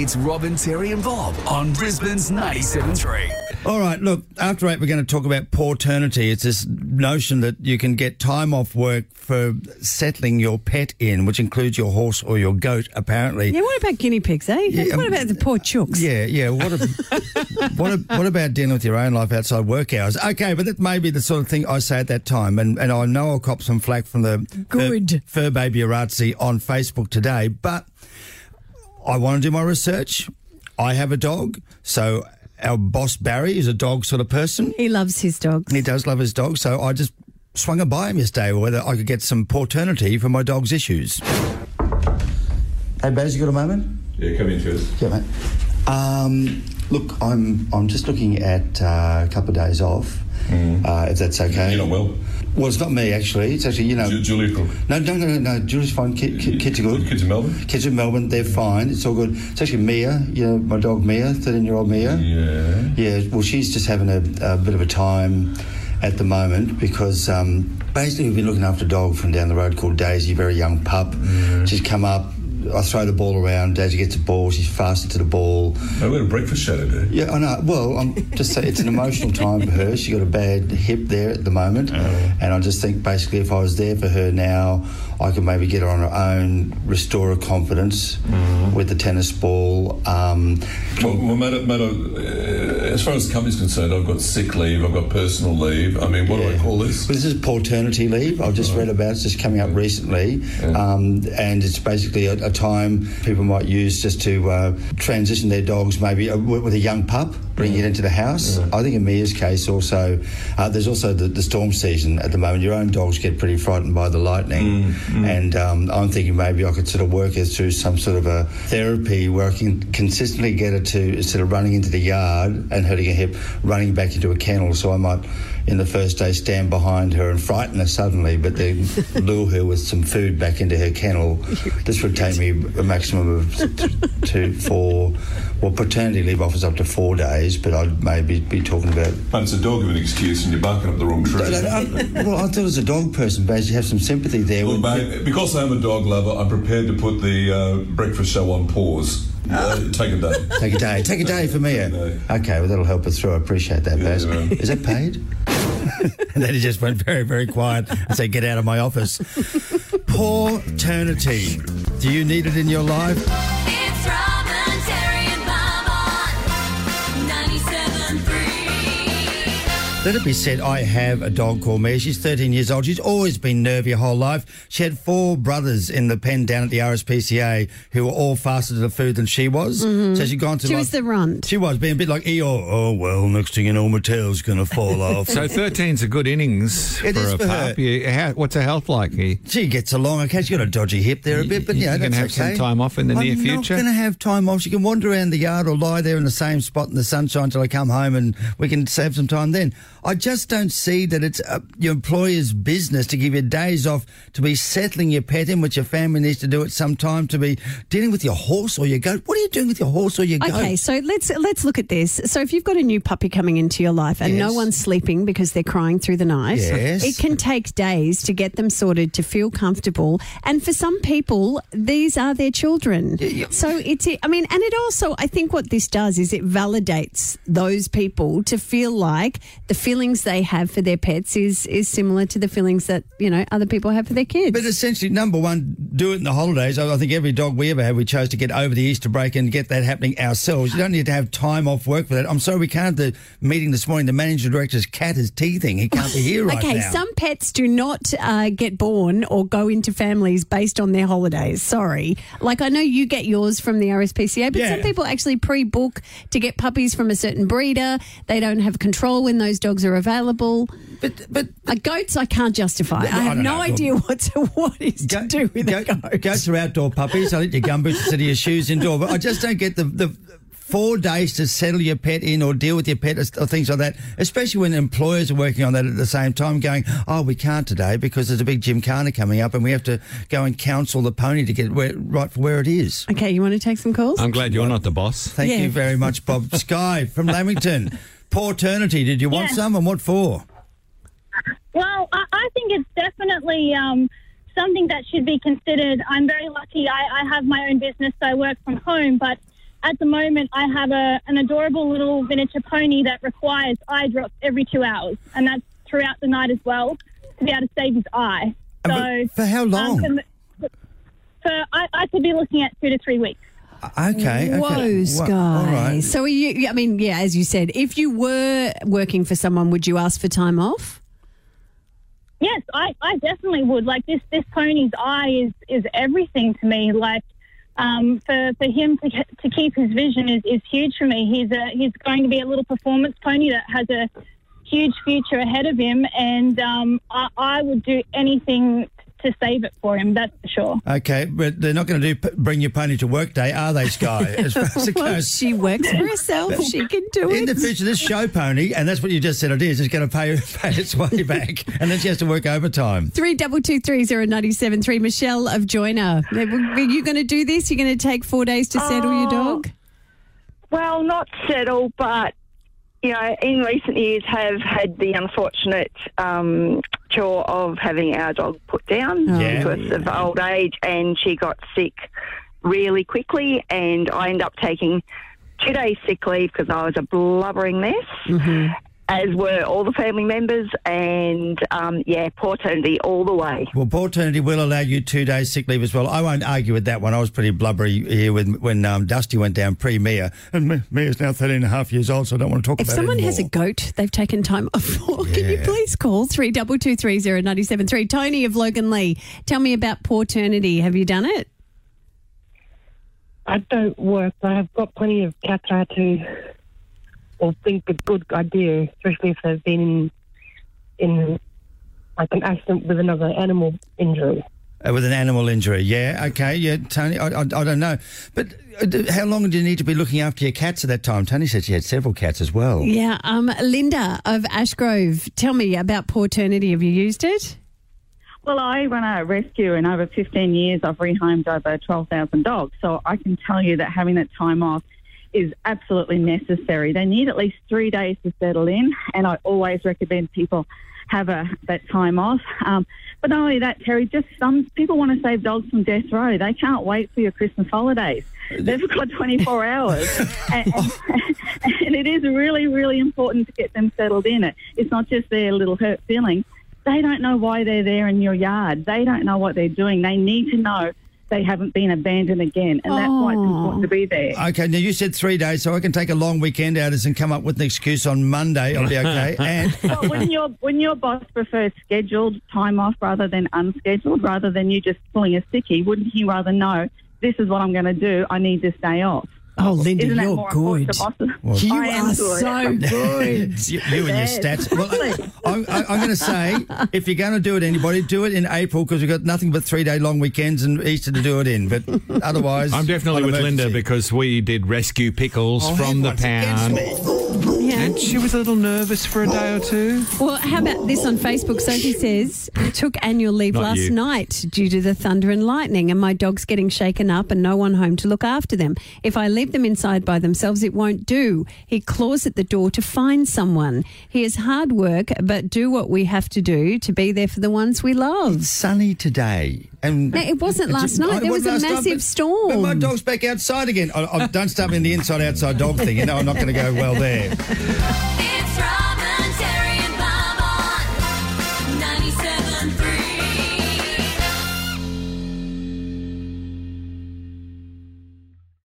It's Robin, Terry, and Bob on Brisbane's 97.3. All right, look, after eight, we're going to talk about pawternity. It's this notion that you can get time off work for settling your pet in, which includes your horse or your goat, apparently. Yeah, what about guinea pigs, eh? Yeah, what um, about the poor chooks? Yeah, yeah. What, a, what, a, what about dealing with your own life outside work hours? Okay, but that may be the sort of thing I say at that time. And, and I know I'll cop some flack from the Good. Fur, Fur Baby Arazzi on Facebook today, but I want to do my research. I have a dog, so our boss Barry is a dog sort of person. He loves his dogs. He does love his dog, so I just swung it by him yesterday whether I could get some pawternity for my dog's issues. Hey, Baz, you got a moment? Yeah, come in, it. Yeah, mate. Um, look, I'm I'm just looking at uh, a couple of days off, uh, if that's okay. You're not well. Well, it's not me actually. It's actually you know. Ju- Julia Cook. No, no, no, no. Julie's fine. Kid, kid, kids are good. Kids in Melbourne? Kids in Melbourne, they're fine. It's all good. It's actually Mia, you know, my dog Mia, 13 year old Mia. Yeah. Yeah, well, she's just having a, a bit of a time at the moment because um, basically we've been looking after a dog from down the road called Daisy, very young pup. She's come up. I throw the ball around. Daisy gets the ball. She's faster to the ball. No, we had a breakfast show today. Yeah, I know. Well, I'm just saying it's an emotional time for her. She got a bad hip there at the moment, and I just think basically if I was there for her now, I could maybe get her on her own, restore her confidence with the tennis ball. Um, Well, well matter, matter, uh, as far as the company's concerned, I've got sick leave, I've got personal leave. I mean, what do I call this? But this is pawternity leave. I've just read about it. It's just coming up recently. Um, and it's basically a, a time people might use just to uh, transition their dogs maybe uh, with a young pup, bring it into the house. I think in Mia's case also, uh, there's also the, the storm season at the moment. Your own dogs get pretty frightened by the lightning. And um, I'm thinking maybe I could sort of work her through some sort of a therapy where I can consistently get her to, instead of running into the yard and hurting her hip, running back into a kennel. So I might in the first day stand behind her and frighten her suddenly, but then lure her with some food back into her kennel. This would take me a maximum of two, four, well, pawternity leave offers up to four days, but I'd maybe be talking about. But it's a dog of an excuse and you're barking up the wrong tree. I- well, I thought as a dog person, Baz, you have some sympathy there. Look, with- mate, because I'm a dog lover, I'm prepared to put the uh, breakfast show on pause. Uh, take a day. Take a day. Take a day for me. Okay, well, that'll help us through. I appreciate that, Baz. Yeah. Is that paid? and then he just went very, very quiet and said, Get out of my office. Pawternity. Do you need it in your life? Let it be said, I have a dog called Mia. She's 13 years old. She's always been nervy her whole life. She had four brothers in the pen down at the RSPCA who were all faster to the food than she was. Mm-hmm. So she'd gone to She like, was the runt. She was being a bit like Eeyore. Oh, well, next thing you know, my tail's going to fall off. So 13's a good innings It for is a for pup. her. You- how- what's her health like? He, She gets along okay. She's got a dodgy hip there a bit, but You- yeah, you can that's have some time off in the I'm near not future? going to have time off. She can wander around the yard or lie there in the same spot in the sunshine till I come home, and we can save some time then. I just don't see that it's uh, your employer's business to give you days off to be settling your pet in, which your family needs to do at some time, to be dealing with your horse or your goat. What are you doing with your horse or your goat? Okay, so let's let's look at this. So if you've got a new puppy coming into your life and no one's sleeping because they're crying through the night, Yes. it can take days to get them sorted to feel comfortable. And for some people, these are their children. So it's I mean, and it also I think what this does is it validates those people to feel like the feelings they have for their pets is is similar to the feelings that you know other people have for their kids. But essentially, number one, do it in the holidays. I I think every dog we ever had, we chose to get over the Easter break and get that happening ourselves. You don't need to have time off work for that. I'm sorry, we can't. The meeting this morning, the managing director's cat is teething. He can't be here right okay, now. some pets do not uh, get born or go into families based on their holidays. Sorry. Like, I know you get yours from the RSPCA, but Yeah. some people actually pre book to get puppies from a certain breeder. They don't have control when those dogs are available. But but Uh, goats, I can't justify. Yeah, I I have don't no know. idea what to, what is to do with a goat. Goats are outdoor puppies. I let your gumboots instead of your shoes indoor. But I just don't get the, the four days to settle your pet in or deal with your pet or things like that, especially when employers are working on that at the same time, going, oh, we can't today because there's a big gymkhana coming up and we have to go and counsel the pony to get where, right for where it is. Okay, you want to take some calls? I'm glad you're not the boss. Thank Yeah. you very much, Bob. Sky from Lamington. Pawternity, did you want Yeah. some and what for? Well, I, I think it's definitely um, something that should be considered. I'm very lucky. I, I have my own business, so I work from home. But at the moment, I have a an adorable little miniature pony that requires eye drops every two hours, and that's throughout the night as well to be able to save his eye. So And for- for how long? Um, for, for I, I could be looking at two to three weeks. Okay. okay. Whoa, Sky. Well, all right. So, are you, I mean, yeah, as you said, if you were working for someone, would you ask for time off? Yes, I, I definitely would. Like this, this pony's eye is, is everything to me. Like um, for for him to to keep his vision is, is huge for me. He's a he's going to be a little performance pony that has a huge future ahead of him, and um, I, I would do anything to save it for him. That's for sure. Okay, but they're not going to do bring your pony to work day, are they, Sky? As far as it Well, goes. she works for herself. she can do it. In the it. future, this show pony, and that's what you just said it is, is going to pay, pay its way back. And then she has to work overtime. Three double two three zero ninety seven three. Michelle of Joyner. Are you going to do this? You're going to take four days to settle your Oh. dog? Well, not settle, but you know, in recent years have had the unfortunate um, chore of having our dog put down Oh, Yeah. because of old age, and she got sick really quickly, and I ended up taking two days sick leave because I was a blubbering mess. As were all the family members, and um, yeah, poor Trinity all the way. Well, Pawternity will allow you two days sick leave as well. I won't argue with that one. I was pretty blubbery here when, when um, Dusty went down pre Mia. And Mi- Mia's now 13 and a half years old, so I don't want to talk If about it. If someone has a goat they've taken time off for, can you please call three double two three zero ninety seven three? Tony of Loganlea, tell me about Pawternity. Have you done it? I don't work, but I've got plenty of cats I to, or think a good idea, especially if they've been in, in like an accident with another animal injury. Uh, with an animal injury, yeah, okay, yeah, Tony, I, I, I don't know. But uh, how long do you need to be looking after your cats at that time? Tony said she had several cats as well. Yeah. Um, Linda of Ashgrove, tell me about Pawternity. Have you used it? Well, I run a rescue, and over 15 years, I've rehomed over 12,000 dogs. So I can tell you that having that time off is absolutely necessary. They need at least three days to settle in, and I always recommend people have a that time off. Um, but not only that, Terry, just some people want to save dogs from death row. They can't wait for your Christmas holidays. They've got 24 hours, and, and, and it is really, really important to get them settled in. It it's not just their little hurt feelings they don't know why they're there in your yard. They don't know what they're doing. They need to know they haven't been abandoned again, and that's why it's important to be there. Oh. Okay, now you said three days, so I can take a long weekend out as and come up with an excuse on Monday. I'll be okay. And well, when your when your boss prefers scheduled time off rather than unscheduled, rather than you just pulling a sickie, wouldn't he rather know this is what I'm going to do? I need this day off. Oh, Linda, Isn't you're good. to bosses? You I are good. so good. you, you and your stats. Well, I, I, I'm going to say, if you're going to do it, anybody, do it in April because we've got nothing but three day long weekends and Easter to do it in. But otherwise, I'm definitely on with Linda because we did rescue pickles Oh, from the everyone's against pound. Me. Yeah. And she was a little nervous for a day or two. Well, how about this on Facebook? Sophie says, I took annual leave Not last you. night due to the thunder and lightning, and my dog's getting shaken up and no one home to look after them. If I leave them inside by themselves, it won't do. He claws at the door to find someone. He is hard work, but do what we have to do to be there for the ones we love. It's sunny today. And No, it wasn't last night. Oh, There was a wasn't massive but- storm. But my dog's back outside again. I, I, don't start me in the inside outside dog thing. You know, I'm not going to go well there. It's Robin.